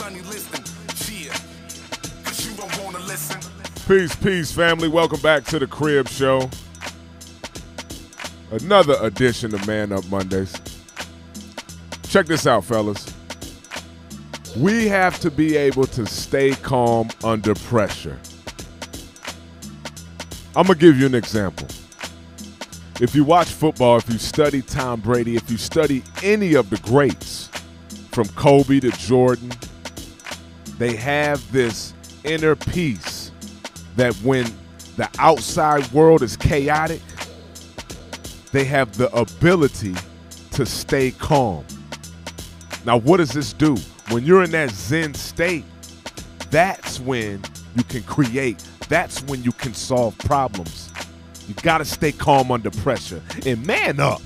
Yeah, cause you don't wanna listen. Peace, peace, family. Welcome back to the Crib Show. Another edition of Man Up Mondays. Check this out, fellas. We have to be able to stay calm under pressure. I'm going to give you an example. If you watch football, if you study Tom Brady, if you study any of the greats, from Kobe to Jordan, they have this inner peace that when the outside world is chaotic, they have the ability to stay calm. Now, what does this do? When you're in that Zen state, that's when you can create, that's when you can solve problems. You got to stay calm under pressure and man up.